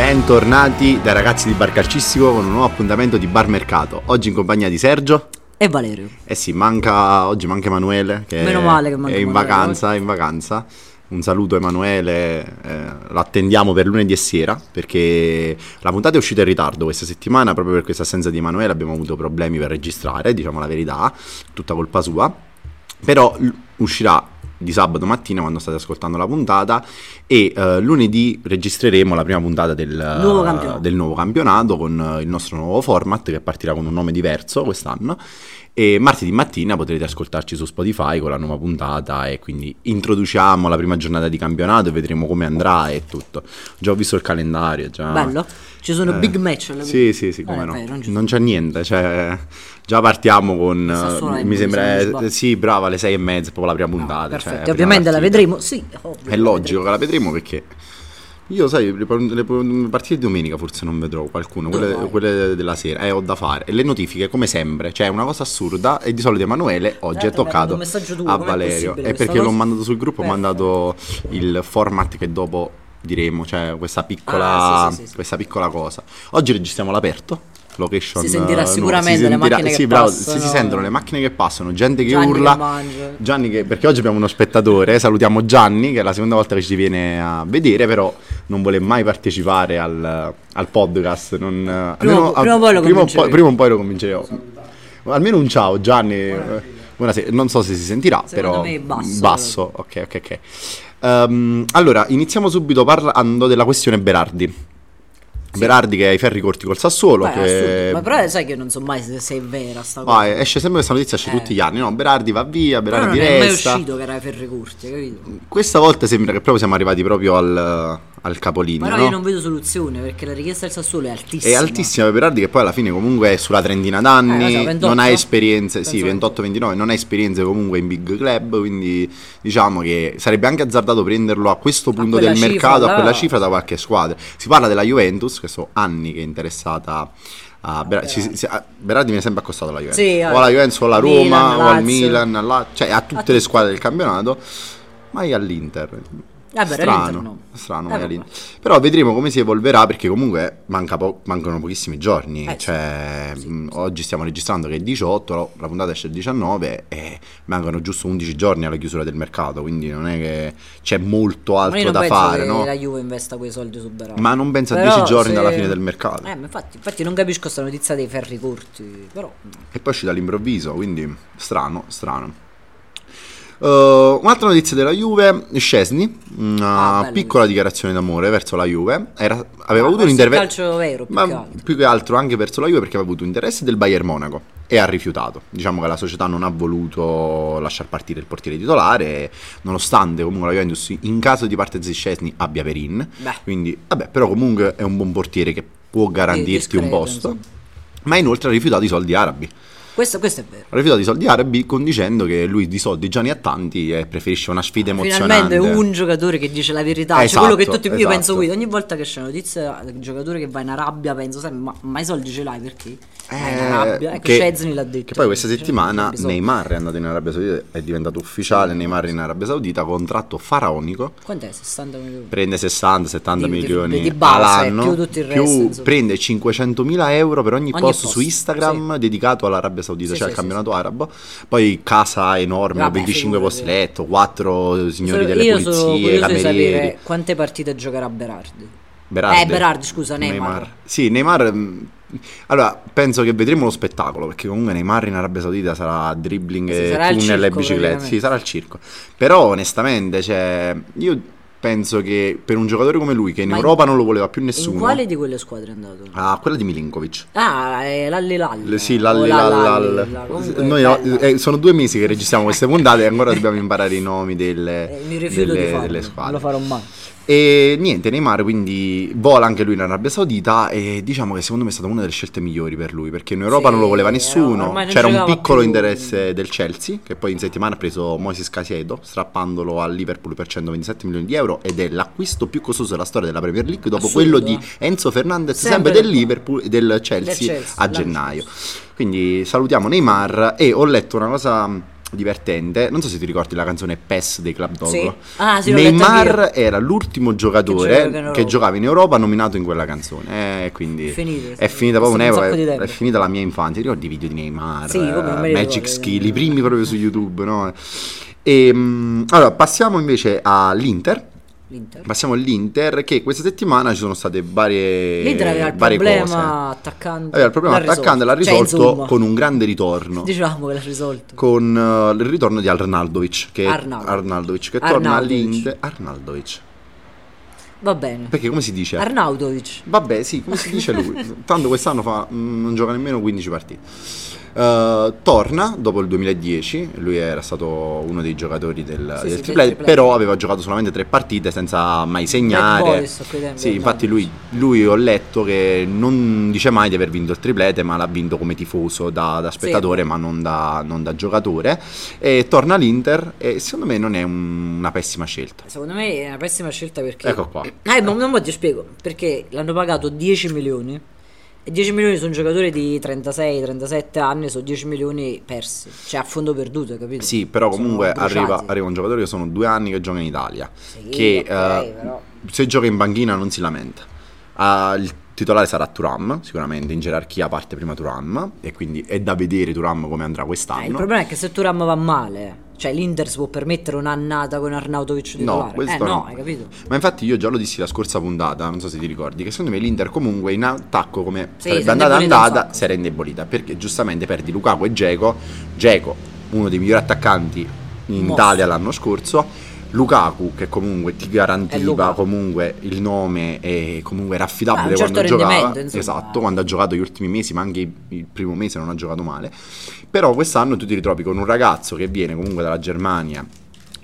Bentornati dai ragazzi di Bar Calcistico con un nuovo appuntamento di Bar Mercato. Oggi in compagnia di Sergio. E Valerio. Eh sì, manca, oggi manca Emanuele. Che Meno male che manca È in Emanuele, vacanza, è in vacanza. Un saluto Emanuele, eh, lo attendiamo per lunedì e sera perché la puntata è uscita in ritardo questa settimana proprio per questa assenza di Emanuele abbiamo avuto problemi per registrare, diciamo la verità, tutta colpa sua. Però uscirà di sabato mattina quando state ascoltando la puntata e eh, lunedì registreremo la prima puntata del Nuovo campionato. del nuovo campionato con eh, il nostro nuovo format che partirà con un nome diverso quest'anno e martedì mattina potrete ascoltarci su Spotify con la nuova puntata e quindi introduciamo la prima giornata di campionato e vedremo come andrà e tutto. Già ho visto il calendario, già... Bello. Ci sono Eh, big match alla Sì, sì, sì, come Eh, no. beh, non non c'è niente, cioè già partiamo con... Sassuolo eh, mi sembra... sbocco. Sì, brava, alle sei e mezza, proprio la prima puntata. cioè, Perfetto. prima Ovviamente la partita. vedremo. Sì, ovvio, È la logico vedremo. che la vedremo perché io, sai, le, le partite di domenica forse non vedrò qualcuno, quelle, quelle della sera, eh, ho da fare. E le notifiche, come sempre, cioè è una cosa assurda e di solito Emanuele oggi è mi ha toccato tuo, a Valerio. questa perché l'ho cosa? mandato sul gruppo, ho Perfetto. mandato il format che dopo diremo, cioè questa piccola, Ah, sì, sì, sì, questa piccola cosa. Oggi registriamo all'aperto. Location, Si sentirà eh, no, sicuramente si le sentirà- macchine che sì, bravo, passano. Si, si sentono le macchine che passano, gente che Gianni urla. che. Gianni che, perché oggi abbiamo uno spettatore, salutiamo Gianni che è la seconda volta che ci viene a vedere, però non vuole mai partecipare al, al podcast. Non, eh, almeno- prima o poi lo prima convinceremo. prima o poi lo convinceremo. Almeno un ciao Gianni, eh, buonasera, non so se si sentirà, Secondo però me basso. basso, ok ok ok. Ehm, allora, iniziamo subito parlando della questione Berardi. Berardi che ha i ferri corti col Sassuolo, Beh, che. Ma però sai che io non so mai se, se è vera sta cosa. Ah, esce sempre questa notizia, esce Eh. tutti gli anni, no? Berardi va via, Però non Berardi è mai resta. uscito che era ai ferri corti, capito? Questa volta sembra che proprio siamo arrivati proprio al, al capolinea, Però no? io non vedo soluzione perché la richiesta del Sassuolo è altissima. È altissima per Berardi che poi alla fine comunque è sulla trentina Eh, d'anni, lo so, 28? non ha esperienze, sì, Penso 28-29, non ha esperienze comunque in big club, quindi diciamo che sarebbe anche azzardato prenderlo a questo punto quella del cifra mercato, a là. quella cifra da qualche squadra. Si parla della Juventus, che sono anni che è interessata a Berardi, ci- ci- a- Berardi viene sempre accostato alla Juventus, Sì, o alla Juventus o alla Roma, Milan, o al. Milan, alla- cioè a tutte tutte. le squadre del campionato, mai all'Inter. Vabbè, strano, no. strano Eh, vabbè. all'Inter. Però vedremo come si evolverà perché comunque manca po- mancano pochissimi giorni. Eh, sì. cioè, mh, oggi stiamo registrando che è 18, no? la puntata esce il 19 e mancano giusto 11 giorni alla chiusura del mercato, quindi non è che c'è molto altro da fare, no? la Juve investa quei soldi su Berardi. Ma non pensa a Però 10 giorni se- dalla fine del mercato. Eh, infatti, infatti non capisco questa notizia dei ferri corti, però E poi uscì dall'improvviso, quindi strano, strano. Uh, un'altra notizia della Juve, Scesni, una Ah, piccola dichiarazione d'amore verso la Juve, Era- aveva Ah, avuto un intervento... vero più Ma che altro. più che altro anche verso la Juve perché aveva avuto interesse del Bayern Monaco e ha rifiutato. Diciamo che la società non ha voluto lasciar partire il portiere titolare, nonostante comunque la Juventus in caso di partenza di Scesni abbia Perin. Beh. Quindi, vabbè, però comunque è un buon portiere che può garantirti un posto. Ma inoltre ha rifiutato i soldi arabi. Questo, questo è vero. Ha rifiutato i soldi arabi con dicendo che lui di soldi già ne ha tanti e preferisce una sfida emozionante. Finalmente un giocatore che dice la verità, Esatto, cioè quello che tutti io esatto. penso qui, ogni volta che c'è una notizia del giocatore che va in Arabia penso sempre ma, ma i soldi ce l'hai perché? Vai in Eh, Arabia, ecco che, l'ha detto. che poi questa Cioè, settimana. Neymar è andato in Arabia Saudita, è diventato ufficiale Neymar in Arabia Saudita, contratto faraonico, Quant'è? 60 milioni? prende 60-70 Di- di- milioni di base, all'anno, più tutto il resto, insomma. prende 500.000 euro per ogni, Ogni post, post, su Instagram dedicato all'Arabia Saudita, Sì, cioè sì, sì, campionato arabo, poi casa enorme, Vabbè, 25 figurati. posti letto, 4 signori Solo- delle io pulizie, camerieri. quante partite giocherà Berardi. Berardi. Eh, Berardi, scusa, Neymar. Sì, Neymar. mh, Allora, penso che vedremo lo spettacolo perché comunque Neymar in Arabia Saudita sarà dribbling Sì, e il tunnel e biciclette. Sì, sarà il circo. Però onestamente, cioè, io penso che per un giocatore come lui che in Ma in- Europa non lo voleva più nessuno. In quale di quelle squadre è andato? Ah, quella di Milinkovic. Ah, è l'Alli Lall. Le- Sì, O l'alli la- lal- l'Alli lal- Lall. Comunque Noi eh, sono due mesi che registriamo queste puntate e ancora dobbiamo imparare i nomi delle, Eh, mi delle- di farlo, delle non squadre. lo farò mai. E niente, Neymar quindi vola anche lui in Arabia Saudita e diciamo che secondo me è stata una delle scelte migliori per lui perché in Europa Sì, non lo voleva eh, nessuno, c'era un piccolo più. interesse del Chelsea che poi in settimana ha preso Moises Casiedo strappandolo al Liverpool per 127 milioni di euro ed è l'acquisto più costoso della storia della Premier League dopo Assurdo, quello di. Enzo Fernandez sempre, Sempre del del- Liverpool del Chelsea, Chelsea, a gennaio. Quindi salutiamo Neymar e ho letto una cosa divertente. Non so se ti ricordi la canzone PES dei Club Dog. Sì. Ah, sì, Neymar era l'ultimo giocatore Che giocava in che, Europa. giocava in Europa nominato in quella canzone. Eh, quindi Finito, è finita proprio un'epoca. È, finita la mia infanzia. Ti ricordi i video di Neymar? Sì, li Magic Skill, i primi proprio su YouTube, no? E, mm, allora, passiamo invece all'Inter. L'Inter. Passiamo all'Inter che questa settimana ci sono state varie, L'Inter aveva il varie problema cose. attaccante. Aveva il problema l'ha attaccante, l'ha Cioè, risolto insomma, con un grande ritorno. Diciamo che l'ha risolto. Con eh, il ritorno di Arnaldovic che, Arnautovic. Arnaldovic, che torna Arnautovic. all'Inter. Arnaldovic. Va bene. Perché come si dice? Arnautovic. Vabbè, sì, come si dice lui. Tanto quest'anno fa, mm, non gioca nemmeno 15 partite. Eh, torna dopo il 2010. Lui era stato uno dei giocatori del, Sì, del sì, triplete, triplete. però aveva giocato solamente tre partite senza mai segnare. sì, infatti lui, lui ho letto che non dice mai di aver vinto il triplete, ma l'ha vinto come tifoso da, da spettatore, ma non da, non da giocatore. E torna all'Inter e secondo me non è un- una pessima scelta. Secondo me è una pessima scelta perché. Ecco qua. Eh, ma non ti spiego. Perché l'hanno pagato 10 milioni. E 10 milioni su un giocatore di 36-37 anni sono 10 milioni persi. Cioè a fondo perduto, capito? Sì, però comunque arriva, arriva un giocatore che sono due anni che gioca in Italia. Sì, che ok, eh, però. se gioca in banchina non si lamenta. Ah, il titolare sarà Turam, sicuramente in gerarchia parte prima Turam. E quindi è da vedere Turam come andrà Eh, il quest'anno. problema è che se Turam va male, cioè l'Inter si può permettere un'annata con Arnautovic titolare. No, questo eh no, no. hai capito? Ma infatti io già lo dissi la scorsa puntata, non so se ti ricordi, che secondo me l'Inter comunque in attacco come Sì, sarebbe andata andata si era indebolita perché giustamente perdi Lukaku e Geco, Geco uno dei migliori attaccanti in Mostro. Italia l'anno scorso, Lukaku che comunque ti garantiva comunque il nome e comunque era Ah, affidabile un certo quando giocava, insomma. esatto, quando ha giocato gli ultimi mesi, ma anche il primo mese non ha giocato male. Però quest'anno tu ti ritrovi con un ragazzo che viene comunque dalla Germania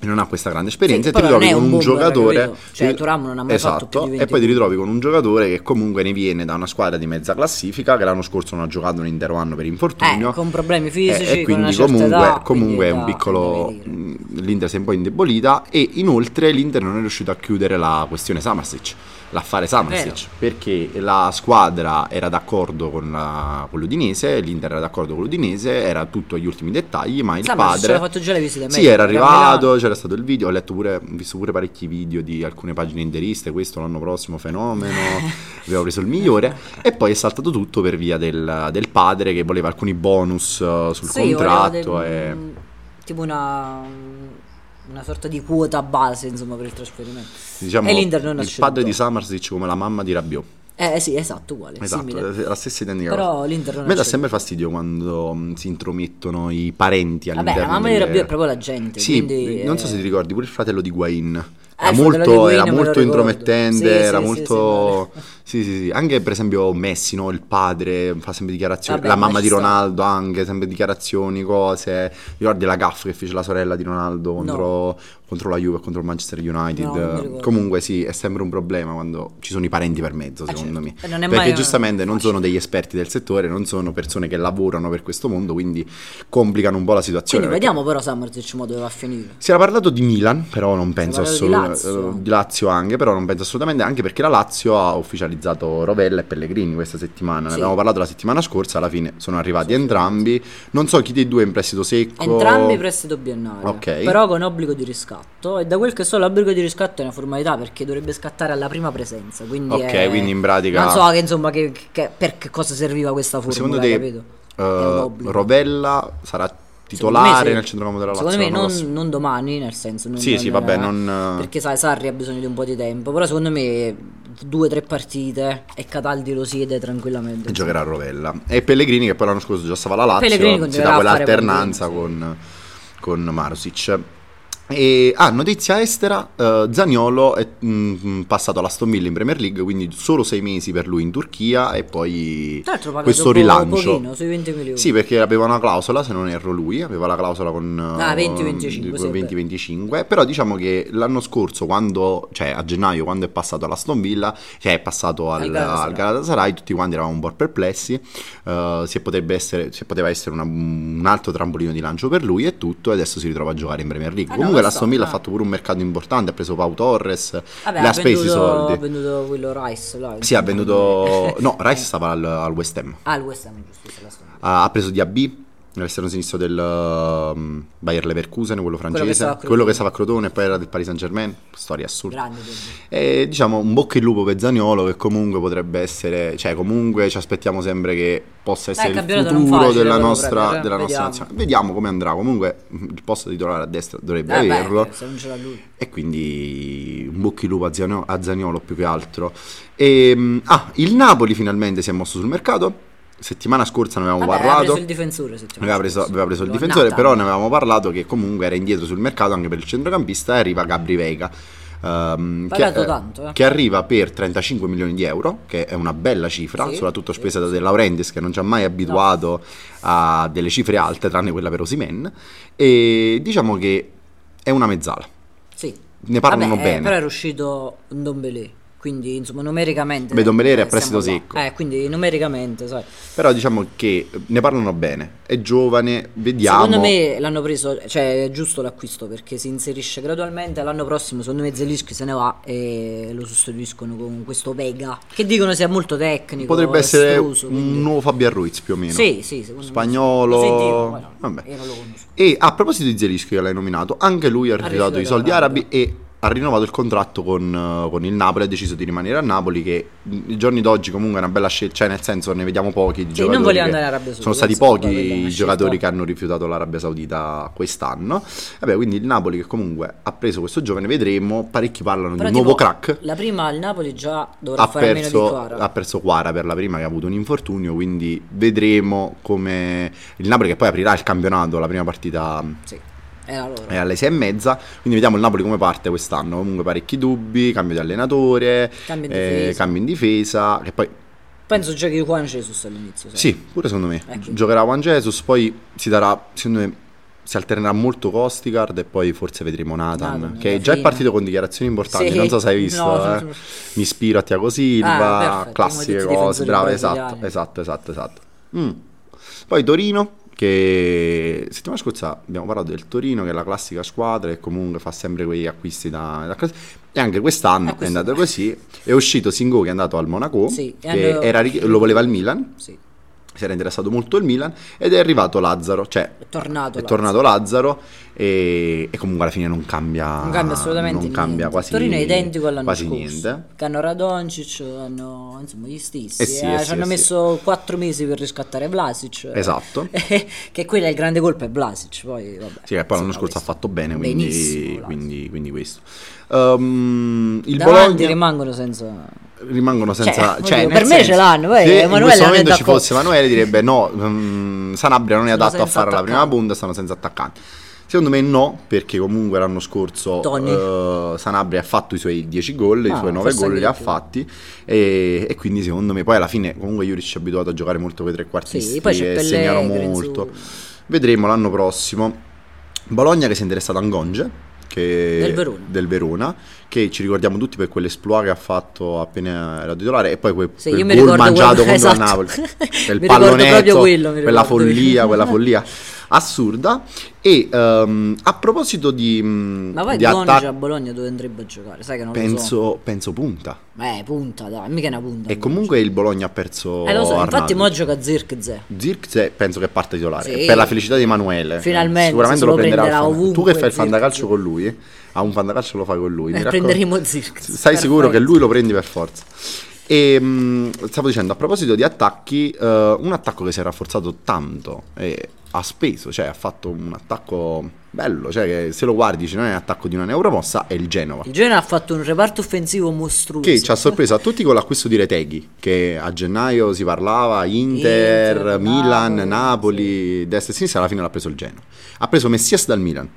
non ha questa grande esperienza Sì, e ti però non ritrovi con un un giocatore? Cioè, Thuram non ha mai esatto, fatto più di 20 e poi ti ritrovi con un giocatore che comunque ne viene da una squadra di mezza classifica che l'anno scorso non ha giocato un intero anno per infortunio. Eh, con problemi eh, fisici, e con una quindi comunque, età, comunque quindi è un piccolo mh, l'Inter si è un po' indebolita e inoltre l'Inter non è riuscito a chiudere la questione Samarsic l'affare Samarsic perché la squadra era d'accordo con, la- con l'Udinese l'Inter era d'accordo con l'Udinese era tutto agli ultimi dettagli ma il Samarsic padre fatto già le visite sì, mediche, era a Milano. arrivato, c'era stato il video, ho letto pure, visto pure parecchi video di alcune pagine interiste, questo l'anno prossimo fenomeno, abbiamo preso il migliore e poi è saltato tutto per via del, del padre che voleva alcuni bonus uh, sul Sì, contratto voleva e... del- tipo una una sorta di quota base insomma per il trasferimento Diciamo, e l'Inter non ha il scelto. padre di Samarsic come la mamma di Rabiot. eh sì esatto uguale Esatto, è la stessa identica però cosa. l'Inter non A me dà sempre fastidio quando mh, si intromettono i parenti vabbè all'interno la mamma di Rabiot è proprio la gente Sì, quindi, non so eh, se ti ricordi, pure il fratello di Guain. Ah, Era molto, era molto intromettente, Sì, era sì, molto... sì, Sì, sì, sì. Anche per esempio Messi, no? Il padre fa sempre dichiarazioni. Vabbè, la ma mamma di sta. Ronaldo anche, sempre dichiarazioni, cose. Ricordi la gaff che fece la sorella di Ronaldo contro, contro la Juve contro il Manchester United? No. Comunque sì, è sempre un problema quando ci sono i parenti per mezzo, Ah, secondo certo. me. Non è Perché mai giustamente non facile. sono degli esperti del settore, non sono persone che lavorano per questo mondo, quindi complicano un po' la situazione. quindi perché- vediamo però Samarsic mo dove va a finire si era parlato di Milan, però non penso parlato di assolutamente Lazio. di Lazio anche, però non penso assolutamente anche perché la Lazio ha ufficializzato Rovella e Pellegrini questa settimana. Ne Sì. abbiamo parlato la settimana scorsa, alla fine sono arrivati entrambi. Non so chi dei due in prestito secco. entrambi prestito biennale Ok. però con obbligo di riscatto e da quel che so l'obbligo di riscatto è una formalità perché dovrebbe scattare alla prima presenza quindi Ok, è- quindi in pratica- non so che insomma che, che- per che cosa serviva questa formula Secondo te obbligo. Rovella sarà titolare sì. nel centrocampo della Lazio? Secondo me non, non domani, nel senso non, Sì, sì, non- vabbè, non- Perché sai, Sarri ha bisogno di un po' di tempo Però secondo me due o tre partite E Cataldi lo siede tranquillamente E giocherà a Rovella. E Pellegrini che poi l'anno scorso già stava alla Lazio, si dà quell'alternanza con, con Marusic. E, ah, notizia estera, eh, Zaniolo è mm, passato all'Aston Villa in Premier League, quindi solo sei mesi per lui in Turchia e poi paga questo rilancio. pochino, sui 20 milioni Sì, perché aveva una clausola, se non erro lui, aveva la clausola con Ah, eh, 20-25, con sì, 20-25, però diciamo che l'anno scorso, quando, cioè a gennaio, quando è passato all'Aston Villa, cioè è passato al, Al Galatasaray. al Galatasaray, tutti quanti eravamo un po' perplessi, eh, se, potrebbe essere, se poteva essere una- un altro trampolino di lancio per lui e tutto, e adesso si ritrova a giocare in Premier League. Ah, no, Comunque so, Villa ha ah. fatto pure un mercato importante, ha preso Pau Torres, Vabbè, le ha spesi i soldi. ha venduto quello Rice là, Sì, ha venduto... No, Rice stava al, al West Ham. Ah, il West Ham giusto la ha preso Diaby l'esterno sinistro del um, Bayer Leverkusen, quello francese, che quello, che stava a Crotone e poi era del Paris Saint Germain, storia assurda. Grande. E diciamo un bocca in lupo per Zaniolo che comunque potrebbe essere, cioè comunque ci aspettiamo sempre che possa essere il campionato non futuro facile della nostra, proprio, eh. della nostra Vediamo. nazionale. Vediamo come andrà, comunque il posto di titolare a destra dovrebbe Eh, beh, averlo. se non ce l'ha lui. E quindi un bocca in lupo a Zaniolo, a Zaniolo più che altro. E, ah, il Napoli finalmente si è mosso sul mercato. Settimana scorsa ne avevamo Vabbè, aveva parlato. preso il difensore. Aveva preso, aveva preso il difensore, però ne avevamo parlato che comunque era indietro sul mercato anche per il centrocampista e arriva Gabri Vega. ehm, che, eh, tanto, eh. che arriva per 35 milioni di euro, che è una bella cifra, Sì, soprattutto sì, spesa da De Laurentiis che non ci ha mai abituato a delle cifre alte, tranne quella per Osimen. E diciamo che è una mezzala. Sì. Ne parlano Vabbè, eh, bene. però era uscito un Dombele. Quindi, insomma, numericamente. Beh, Dombele era eh, a prestito secco. Eh, quindi numericamente, sai. Però diciamo che ne parlano bene, è giovane, vediamo. Secondo me l'hanno preso, cioè è giusto l'acquisto perché si inserisce gradualmente. L'anno prossimo, secondo me, Zelischi se ne va e lo sostituiscono con questo Vega. Che dicono sia molto tecnico. Potrebbe essere estruso, quindi- un nuovo Fabian Ruiz più o meno. Sì, sì, secondo me Spagnolo. Lo sentivo, no, Vabbè. E a proposito di Zelischi che l'hai nominato, anche lui ha ritirato i soldi arabi e ha rinnovato il contratto con, eh, con il Napoli, ha deciso di rimanere a Napoli che i giorni d'oggi comunque è una bella scelta, cioè nel senso ne vediamo pochi di Sì, giocatori non voleva che- andare in Arabia Saudita, Sono stati pochi i giocatori che hanno rifiutato l'Arabia Saudita quest'anno. Vabbè, quindi il Napoli che comunque ha preso questo giovane, vedremo, parecchi parlano Però di un nuovo crack. La prima il Napoli già dovrà Ha fare meno di perso, Quara. ha perso Quara per la prima che ha avuto un infortunio, quindi vedremo come il Napoli che poi aprirà il campionato, la prima partita Sì. È alle sei e mezza, quindi vediamo il Napoli come parte quest'anno. Comunque parecchi dubbi, cambio di allenatore, Cambio in eh, difesa. cambio in difesa, che poi Penso giochi Juan Jesus all'inizio. sai. sì, pure secondo me. Ecco. Giocherà Juan Jesus, poi si darà, secondo me, si alternerà molto Costicard e poi forse vedremo Nathan, Nathan, che è già è fine. partito con dichiarazioni importanti, Sì, non so se hai visto, no, eh. no. mi ispiro a Tiago Silva, Ah, classiche cose, bravo, esatto, esatto, esatto, esatto. Mm. Poi Torino, che settimana scorsa abbiamo parlato del Torino, che è la classica squadra e comunque fa sempre quegli acquisti da... da e anche quest'anno Eh, è andato così, è uscito Singo che è andato al Monaco, Sì, che hanno- era lo voleva il Milan, Sì. Si era interessato molto il Milan ed è arrivato Lazzaro, cioè È tornato. è là. tornato Lazzaro e, e comunque alla fine non cambia Non cambia assolutamente non cambia quasi Torino è identico all'anno quasi scorso. niente Che hanno Radoncic, hanno insomma gli stessi. Eh sì, eh, eh ci hanno eh sì. messo quattro mesi per riscattare Vlasic. Esatto. che quello è il grande colpo è Vlasic. Poi, vabbè. sì, e poi l'anno scorso ha fatto bene quindi, quindi, quindi questo Ehm, il Davanti Bologna rimangono senza. Rimangono senza Cioè, cioè, oddio, per me senso, ce l'hanno, poi se in Emanuele questo non è momento ci fosse Emanuele direbbe no mm, Sanabria non è adatto a fare la prima punta stanno senza attaccanti. Secondo me no perché comunque l'anno scorso eh, Sanabria ha fatto i suoi 10 gol i Ah, suoi 9 forse gol li ha fatti e, e quindi secondo me poi alla fine comunque Juric è abituato a giocare molto con i trequartisti Sì, poi e segnano molto. Su- vedremo l'anno prossimo. Bologna che si è interessato a Ngonge che- Del Verona. del Verona, che ci ricordiamo tutti per quell'esploit che ha fatto appena era titolare e poi quel, Sì, quel gol mangiato quello- contro il esatto. Napoli quel pallonetto quello, quella follia quella follia assurda e ehm, a proposito di, mm, Ma poi di Donge attacco a Bologna dove andrebbe a giocare? Sai che non lo so. penso, penso punta Eh, punta, dai, mica è una punta. e comunque il Bologna ha perso Eh, lo so, infatti Arnautovic. mo gioca Zirkzee. Zirkzee penso che parte titolare Sì. per la felicità di Emanuele Finalmente, sicuramente lo lo prenderà, prenderà fan- tu ovunque che fai il fantacalcio con lui a un fantacalcio lo fai con lui mi Eh, raccomando. prenderemo Zirkzee. Stai sicuro che lui lo prendi per forza. E mh, stavo dicendo, a proposito di attacchi, eh, un attacco che si è rafforzato tanto e ha speso, cioè ha fatto un attacco bello, cioè se lo guardi dici non è un attacco di una neuromossa, è il Genova. Il Genoa ha fatto un reparto offensivo mostruoso. Che ci ha sorpreso a tutti con l'acquisto di Reteghi, che a gennaio si parlava Inter, Inter, Milan, Napoli, Napoli, destra e sinistra, alla fine l'ha preso il Genoa. Ha preso Messias dal Milan,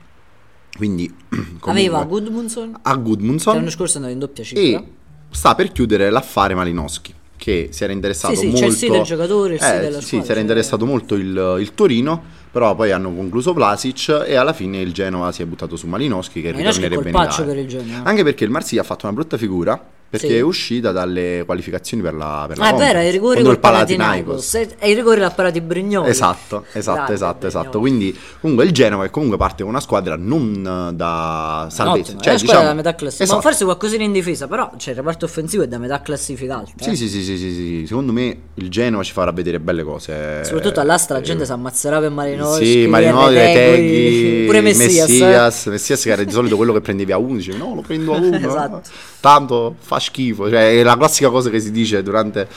quindi comunque, Aveva Gudmundsson, a che Gudmundsson l'anno scorso è andato in doppia cifra. e sta per chiudere l'affare Malinowski che si era interessato Sì, sì, molto c'è il sì del giocatore, il sì Eh, della sì, squadra, si era interessato molto il, il Torino però poi hanno concluso Vlasic e alla fine il Genova si è buttato su Malinowski che Malinowski ritornerebbe in Italia per il anche perché il Marsiglia ha fatto una brutta figura perché Sì. è uscita dalle qualificazioni per la per la Ah, è vero, ai rigori contro col il. Panathinaikos. E e ai rigori l'ha parati Brignoli. Esatto, esatto, Grande esatto, esatto. Quindi comunque il Genova che comunque parte con una squadra non eh, da salvezza, Ottimo, cioè è una squadra diciamo da metà classifica. Esatto. Ma forse qualcosina in difesa, però cioè, il reparto offensivo è da metà classifica alta. Sì, eh. sì, sì, sì, sì, sì, secondo me il Genova ci farà vedere belle cose. Soprattutto all'asta la Eh, gente si ammazzerà per Marinowski, Sì, Marinò, Retegui, Retegui, pure Messias. eh. Messias, Messias che era di solito quello che prendevi a 11, no, lo prendo a 1. Esatto. Tanto fa schifo, cioè è la classica cosa che si dice durante,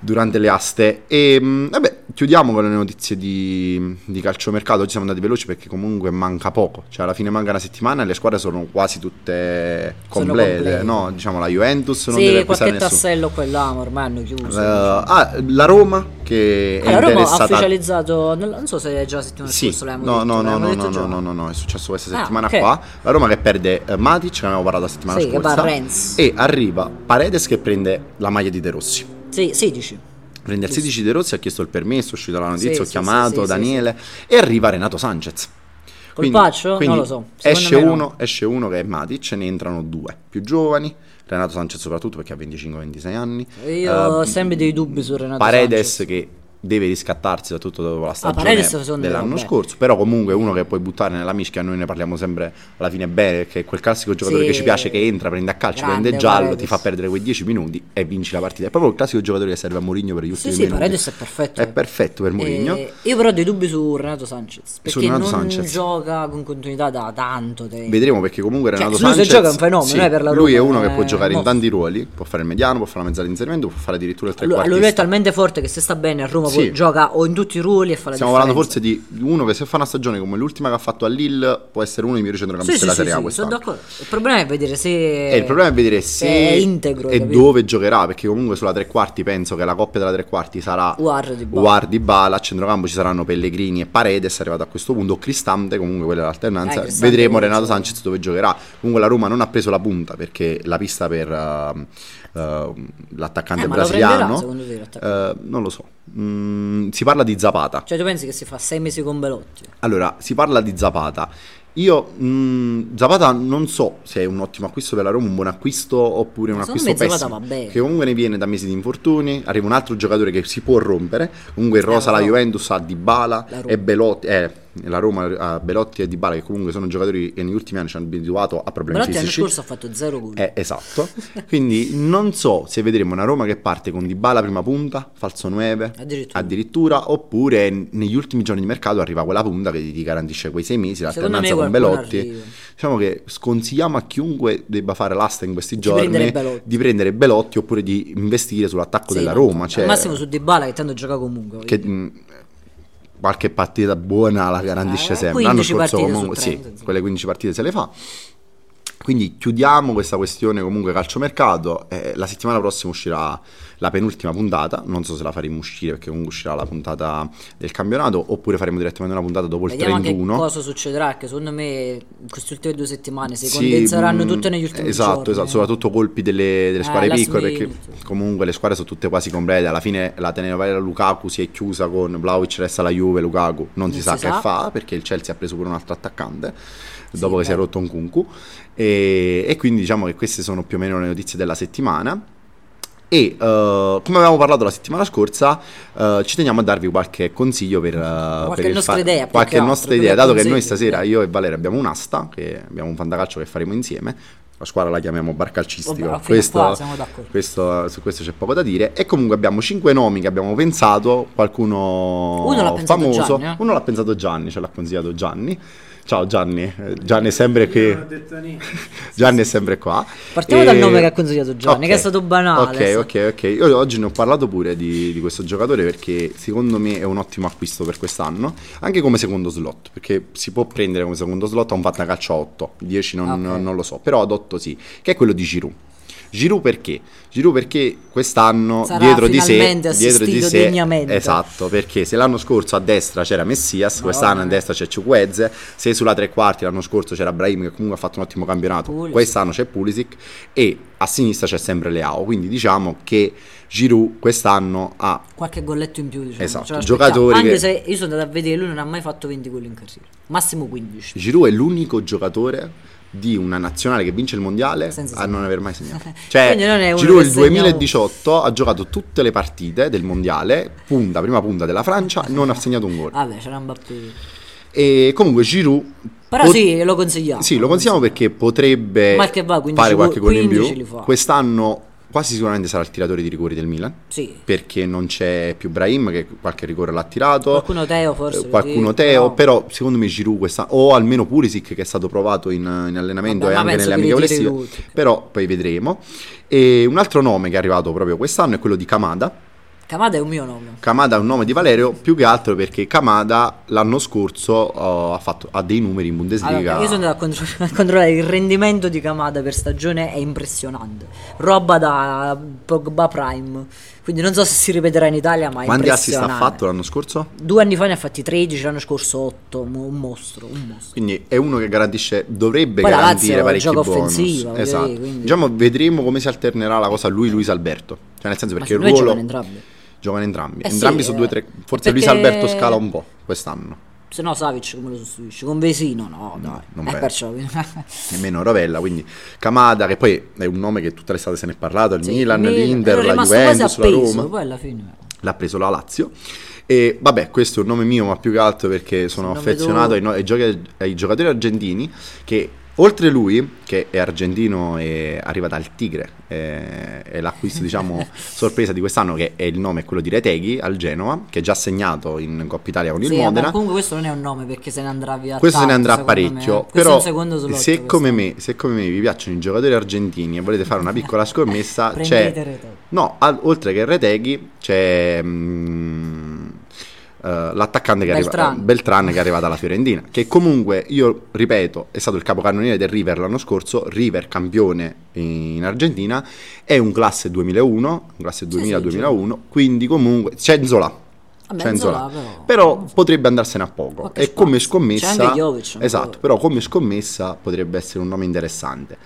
durante le aste. E vabbè, chiudiamo con le notizie di, di calciomercato. Oggi siamo andati veloci perché comunque manca poco, cioè alla fine manca una settimana e le squadre sono quasi tutte complete, complete. no? Diciamo la Juventus non deve Sì, acquistare qualche tassello ma ormai hanno chiuso. Eh, ah, la Roma che è Ah, la Roma ha ufficializzato, non so se è già la settimana Sì, scorsa no, detto, no, no, no, no, no, no, no, no, è successo questa Ah, settimana ok. qua. La Roma che perde eh, Matic, ne avevamo parlato la settimana Sì, scorsa. E arriva Paredes che prende la maglia di De Rossi. Sì, 16. Prende il 16 De Rossi, ha chiesto il permesso, è uscita la notizia, Sì, ho sì, chiamato sì, Daniele e arriva Renato Sanchez. Colpaccio? quindi Non lo so. Secondo Esce me no. uno, esce uno che è Matic, ne entrano due più giovani. Renato Sanchez soprattutto perché ha 25-26 anni. Io ho Eh, sempre dei dubbi su Renato Paredes Sanchez. che deve riscattarsi da tutto dopo la stagione secondo me dell'anno scorso però comunque è uno che puoi buttare nella mischia noi ne parliamo sempre alla fine bene perché è quel classico giocatore Sì. che ci piace che entra prende a calcio Grande prende giallo Paredes. ti fa perdere quei 10 minuti e vinci la partita è proprio il classico giocatore che serve a Mourinho per gli Sì, ultimi sì, minuti Paredes è perfetto. è perfetto per Mourinho Eh, io però ho dei dubbi su Renato Sanchez. Perché Renato non Sanchez. gioca con continuità da tanto tempo. Vedremo perché comunque Cioè, Renato lui se Sanchez gioca è un fenomeno, eh, per la lui è Roma, uno che può è giocare in tanti ruoli può fare il mediano può fare la mezzala di inserimento può fare addirittura il Lui, lui è trequartista talmente forte che se sta bene a Roma Sì. gioca o in tutti i ruoli e fa la Stiamo parlando differenza. forse di uno che se fa una stagione come l'ultima che ha fatto a Lille può essere uno dei migliori centrocampisti sì, della Serie A quest'anno. sono d'accordo. Il problema è vedere se E il problema è vedere se, è integro, e capito? dove giocherà, perché comunque sulla tre quarti penso che la coppia della tre quarti sarà War di Bala. A centrocampo ci saranno Pellegrini e Paredes arrivato a questo punto, Cristante, comunque quella è l'alternanza. Eh, Vedremo Renato. Sanchez dove giocherà. Comunque la Roma non ha preso la punta perché la pista per uh, uh, l'attaccante Eh, ma lo brasiliano prenderà, te, l'attaccante? uh, non lo so. Mm, si parla di Zapata. Cioè tu pensi che si fa sei mesi con Belotti? Allora, si parla di Zapata. Io mh, Zapata non so se è un ottimo acquisto per la Roma, un buon acquisto oppure un Ma acquisto secondo me Zapata pessimo. va bene. Che comunque ne viene da mesi di infortuni, arriva un altro giocatore che si può rompere. Comunque in rosa la Juventus ha Dybala e Belotti, eh, la Roma ha Belotti e Dybala che comunque sono giocatori che negli ultimi anni ci hanno abituato a problemi Belotti l'anno fisici. scorso ha fatto zero gol. Eh, esatto. Quindi non so se vedremo una Roma che parte con Dybala prima punta, falso 9, Addirittura. addirittura, oppure negli ultimi giorni di mercato arriva quella punta che ti garantisce quei sei mesi, Secondo me l'alternanza con Belotti. arriva. Diciamo che sconsigliamo a chiunque debba fare l'asta in questi Di giorni prendere di prendere Belotti oppure di investire sull'attacco Sì, della no, Roma. Al Cioè, massimo su Dybala che tanto gioca comunque. che, qualche partita buona la garantisce Eh, sempre. L'anno 15 scorso comunque sì, 30, insomma. quelle 15 partite se le fa. Quindi chiudiamo questa questione comunque calciomercato. Eh, la settimana prossima uscirà la penultima puntata. Non so se la faremo uscire perché comunque uscirà la puntata del campionato. Oppure faremo direttamente una puntata dopo il Vediamo 31. che cosa succederà, perché secondo me queste ultime due settimane si Sì, condenseranno mh, tutte negli ultimi esatto, giorni. esatto, eh. soprattutto colpi delle, delle Eh, squadre last piccole perché comunque le squadre sono tutte quasi complete. Alla fine la telenovela Lukaku si è chiusa con Vlaovic resta la Juve, Lukaku non, si Non sa si che sa. fa perché il Chelsea ha preso pure un altro attaccante dopo beh. che si è rotto un Kunku e, e quindi diciamo che queste sono più o meno le notizie della settimana. E eh, come avevamo parlato la settimana scorsa, eh, ci teniamo a darvi qualche consiglio per, eh, per il nostra fa- idea, qualche che altro, nostra idea, dato che noi stasera io e Valeria abbiamo un'asta, che abbiamo un fantacalcio che faremo insieme. La squadra la chiamiamo bar calcistico. A questo, questo- su questo c'è poco da dire. E comunque abbiamo cinque nomi che abbiamo pensato. Qualcuno Uno l'ha pensato famoso. Gianni, eh? Uno l'ha pensato Gianni, ce l'ha consigliato Gianni. Ciao Gianni, Gianni è sempre qui. Gianni è sempre qua. Partiamo dal nome che ha consigliato Gianni, che è stato banale. Ok, ok, ok. Io oggi ne ho parlato pure di, di questo giocatore perché secondo me è un ottimo acquisto per quest'anno, anche come secondo slot, perché si può prendere come secondo slot a un fantacalcio a 8, 10 non, Ok. non lo so, però ad 8 sì, che è quello di Giroud. Giroud perché? Giroud perché quest'anno Sarà dietro di sé, dietro di sé degnamente. esatto, perché se l'anno scorso a destra c'era Messias, quest'anno a destra c'è Ciuquezze, se sulla tre quarti l'anno scorso c'era Brahim che comunque ha fatto un ottimo campionato, Pulisic. quest'anno c'è Pulisic e a sinistra c'è sempre Leao, quindi diciamo che Giroud quest'anno ha Qualche golletto in più, diciamo. Esatto, giocatori Anche che- se io sono andato a vedere, lui non ha mai fatto 20 gol in carriera. Massimo 15. Giroud è l'unico giocatore di una nazionale che vince il mondiale Senza a non aver mai segnato. Cioè, Giroud il segna- 2018 ha giocato tutte le partite del mondiale, punta, prima punta della Francia, non ha segnato un gol. Vabbè, c'era un Mbappé. E comunque Giroud Però pot- sì, lo consigliamo. Sì, lo consigliamo perché potrebbe va, 15 fare qualche gol in 15 più. Quest'anno quasi sicuramente sarà il tiratore di rigori del Milan. Sì. Perché non c'è più Brahim che qualche rigore l'ha tirato. Qualcuno Teo forse. Eh, Qualcuno Teo, però secondo me Giroud questa o almeno Pulisic che è stato provato in, in allenamento Vabbè, e anche nelle che li amichevoli tiri estive, però poi vedremo. E un altro nome che è arrivato proprio quest'anno è quello di Kamada. Kamada è un mio nome. Kamada è un nome di Valerio più che altro perché Kamada l'anno scorso oh, ha, fatto, ha dei numeri in Bundesliga. Allora, io sono andato a, contro- a controllare il rendimento di Kamada per stagione è impressionante. Roba da Pogba Prime. Quindi non so se si ripeterà in Italia, ma Quanti assist ha fatto l'anno scorso? Due anni fa ne ha fatti 13, l'anno scorso 8. Un mostro, un mostro. Quindi è uno che garantisce, dovrebbe Poi garantire parecchi gioca bonus. esatto. quindi- Diciamo, vedremo come si alternerà la cosa lui Luis Alberto. Cioè, nel senso perché il ruolo giocano entrambi. Giocano entrambi. Eh sì, entrambi su eh. due tre. Forse Perché- Luis Alberto scala un po' quest'anno. Se no Savic come lo sostituisce? Con Vesino? No, dai. non eh, perciò. Nemmeno Rovella, quindi Kamada, che poi è un nome che tutta l'estate se ne è parlato, il Sì, Milan, mi- l'Inter, la Juventus, la Roma. Poi alla fine. l'ha preso la Lazio. E vabbè, questo è un nome mio, ma più che altro perché sono Sì, affezionato ai, no- ai giochi- ai giocatori argentini che oltre lui, che è argentino e arriva dal Tigre, eh, è l'acquisto diciamo sorpresa di quest'anno che è il nome è quello di Reteghi al Genoa, che è già segnato in Coppa Italia con il Sì, Modena. comunque questo non è un nome perché se ne andrà via. Questo se ne tanto, andrà secondo parecchio, però un secondo slot se come, me, se come me vi piacciono i giocatori argentini e volete fare una piccola scommessa, c'è... Reteghi. No, al- oltre che Reteghi c'è mm, eh, l'attaccante che Beltran. arriva, Beltran che è arrivato alla Fiorentina, che comunque, io ripeto, è stato il capocannoniere del River l'anno scorso, River campione in Argentina, è un classe 2001, un classe sì, 2000-2001, quindi comunque c'è Zola. C'è Nzola. però- però potrebbe andarsene a poco Qualche e come spazio. scommessa C'è anche Jovic esatto però come scommessa potrebbe essere un nome interessante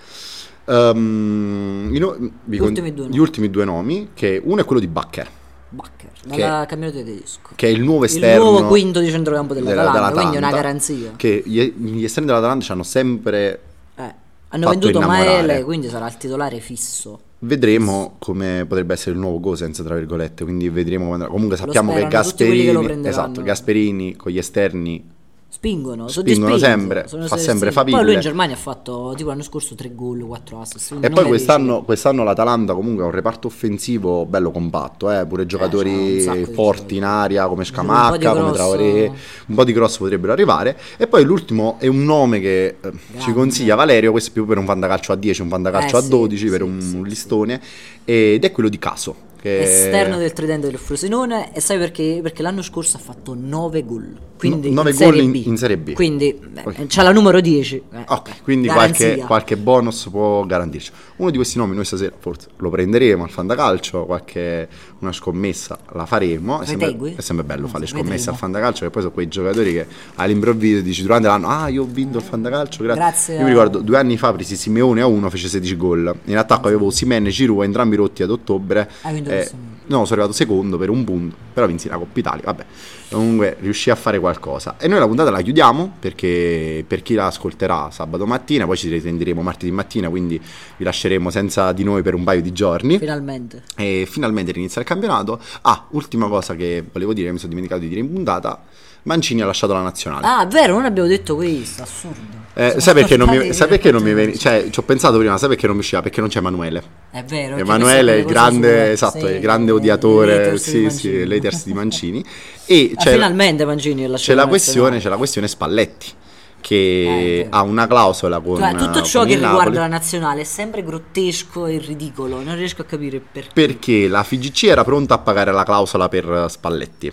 i no- Gli con- ultimi due gli nomi. ultimi due nomi che uno è quello di Bakker Che- dalla campionato tedesco. che è il nuovo Il esterno nuovo quinto di centrocampo dell'Atalanta, della- quindi è una dell'Atalanta, garanzia. che gli, gli esterni dell'Atalanta ci hanno sempre Eh, hanno venduto innamorare. Maele, quindi sarà il titolare fisso. Vedremo come potrebbe essere il nuovo Gosens, tra virgolette. Quindi vedremo come andrà. Comunque sappiamo che che Gasperini, prenderanno. esatto, Gasperini con gli esterni Spingono, Spingono sempre, sono fa sì, sempre sì. faville. Poi lui in Germania ha fatto tipo l'anno scorso 3 gol, 4 assist. E poi quest'anno, quest'anno l'Atalanta comunque ha un reparto offensivo bello compatto, eh, pure un giocatori di forti in aria come Scamacca, come. Traoré, un po' di cross potrebbero arrivare. E poi l'ultimo è un nome che eh, ci Grande. consiglia Valerio, questo è più per un fantacalcio a 10, un fantacalcio Eh, a sì, 12, per sì, un sì, listone, ed è quello di Caso. Che Esterno del tridente del Frosinone e sai perché? Perché l'anno scorso ha fatto 9 gol. Quindi No- nove in Serie gol in- B. in Serie B. Quindi beh, Ok. c'ha la numero 10. eh. Ok, quindi qualche, qualche bonus può garantirci. Uno di questi nomi noi stasera forse lo prenderemo al fantacalcio, qualche, una scommessa la faremo. È sempre, è sempre bello Non fare le scommesse vedremo. al fantacalcio, che poi sono quei giocatori che all'improvviso dici durante l'anno, ah io ho vinto il fantacalcio, grazie. Grazie Io mi ricordo due anni fa presi Simeone a uno, fece 16 gol. In attacco avevo Simene e Giroud, entrambi rotti ad ottobre. Hai vinto Eh? No, sono arrivato secondo per un punto, però vinsi la Coppa Italia, vabbè. Comunque riuscì a fare qualcosa. E noi la puntata la chiudiamo perché per chi la ascolterà sabato mattina, poi ci riprenderemo martedì mattina, quindi vi lasceremo senza di noi per un paio di giorni. Finalmente. E finalmente inizia il campionato. Ah, ultima cosa che volevo dire, mi sono dimenticato di dire in puntata. Mancini ha lasciato la nazionale. Ah, vero, non abbiamo detto questo, assurdo. Eh, sai perché non mi, sai perché non mi raccontare. veni? Cioè, ci ho pensato prima, sai perché non mi usciva? Perché non c'è Emanuele. È vero. Emanuele è il le cose grande, esatto, Sì, il grande odiatore, sì, sì, l'haters di Mancini. E Ah, finalmente Mancini ha lasciato la la questione, c'è la questione Spalletti, che vero. ha una clausola con Cioè, tutto ciò con che riguarda Napoli, la nazionale è sempre grottesco e ridicolo. Non riesco a capire perché. Perché la FIGC era pronta a pagare la clausola per eh, Spalletti.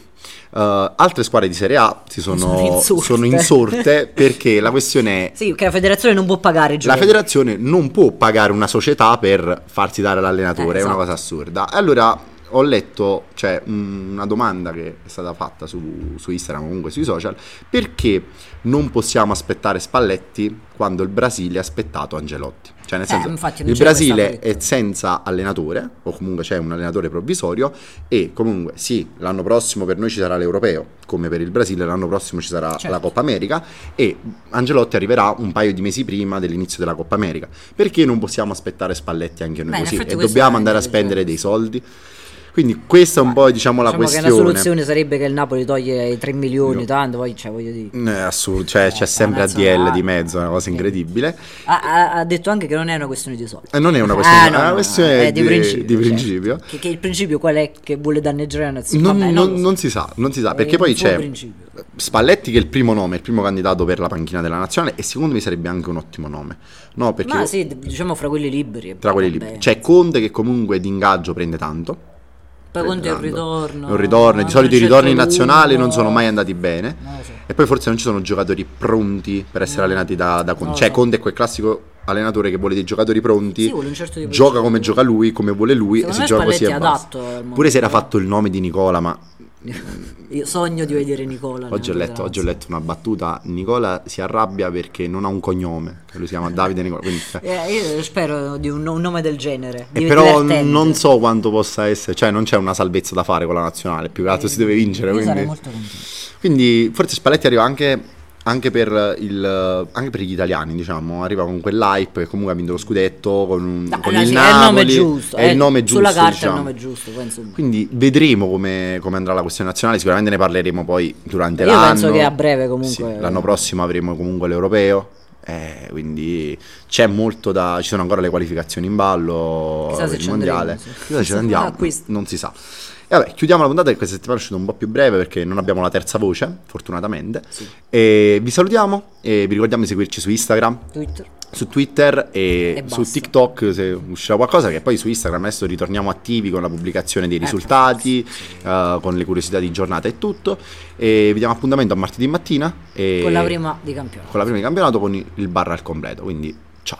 Uh, altre squadre di Serie A si sono, Sono insorte. sono insorte perché la questione è Sì, che la federazione non può pagare i La federazione non può pagare una società per farsi dare l'allenatore, Eh, è una esatto. cosa assurda. Allora ho letto, cioè, un- una domanda che è stata fatta su, su Instagram comunque sui social, perché non possiamo aspettare Spalletti quando il Brasile ha aspettato Angelotti? Cioè, nel Eh, senso, non il Brasile è senza allenatore, o comunque c'è un allenatore provvisorio, e comunque sì, l'anno prossimo per noi ci sarà l'Europeo, come per il Brasile l'anno prossimo ci sarà Certo. la Coppa America, e Angelotti arriverà un paio di mesi prima dell'inizio della Coppa America. Perché non possiamo aspettare Spalletti anche noi Beh, così? E dobbiamo andare a spendere dei soldi? Quindi questa è un po' diciamo la Diciamo che questione. una soluzione sarebbe che il Napoli toglie i 3 milioni, tanto poi, cioè, voglio dire. Eh, assurdo, cioè c'è Eh, sempre nazionale. ADL di mezzo, una cosa incredibile. Ha, ha- detto anche che non è una questione di soldi. E non è una questione, Ah, è una questione è di, principio. di cioè, principio. che, che il principio qual è che vuole danneggiare la nazione? Non, Vabbè, non- non si sa, non si sa, perché poi c'è principio. Spalletti che è il primo nome, il primo candidato per la panchina della nazionale e secondo me sarebbe anche un ottimo nome. No, perché Ma sì, diciamo fra quelli liberi. tra quelli lì c'è Conte che comunque di ingaggio prende tanto. Poi Conte è un prende tanto. ritorno. Un ritorno, di solito i ritorni nazionali non sono mai andati bene. So. E poi forse non ci sono giocatori pronti per essere No. allenati da, da Conte. No, Cioè no. Conte è quel classico allenatore che vuole dei giocatori pronti. Sì, certo gioca come gioca lui, come vuole lui Secondo e si gioca così e basta. Pure se era fatto il nome di Nicola, ma Io sogno di vedere Nicola. Oggi ho, letto, oggi ho letto una battuta, Nicola si arrabbia perché non ha un cognome, lui si chiama Davide Nicola. quindi, Eh, io spero di un, un nome del genere. e di- però divertente. non so quanto possa essere, cioè non c'è una salvezza da fare con la nazionale, più che altro si deve vincere. Quindi, quindi forse Spalletti arriva anche, anche per il, anche per gli italiani, diciamo, arriva con quell'hype che comunque ha vinto lo scudetto con, un- No, con il Napoli. è il nome giusto. È il nome giusto. Sulla carta diciamo. è il nome giusto. Quindi vedremo come, come andrà la questione nazionale, sicuramente ne parleremo poi durante Io l'anno. penso che a breve comunque- Sì, l'anno prossimo avremo comunque l'europeo. eh, quindi c'è molto da. Ci sono ancora le qualificazioni in ballo Chissà per se il mondiale. andremo, sì. Chissà se ci andiamo, Acquisto. non si sa. E vabbè, chiudiamo la puntata che questa settimana è uscita un po' più breve perché non abbiamo la terza voce, fortunatamente. E vi salutiamo e vi ricordiamo di seguirci su Instagram, Twitter. su Twitter e, E su. TikTok se uscirà qualcosa che poi su Instagram adesso ritorniamo attivi con la pubblicazione Eh, dei risultati, eh, con le curiosità di giornata e tutto e vi diamo appuntamento a martedì mattina Con la prima di campionato. con la prima di campionato con il bar al completo quindi ciao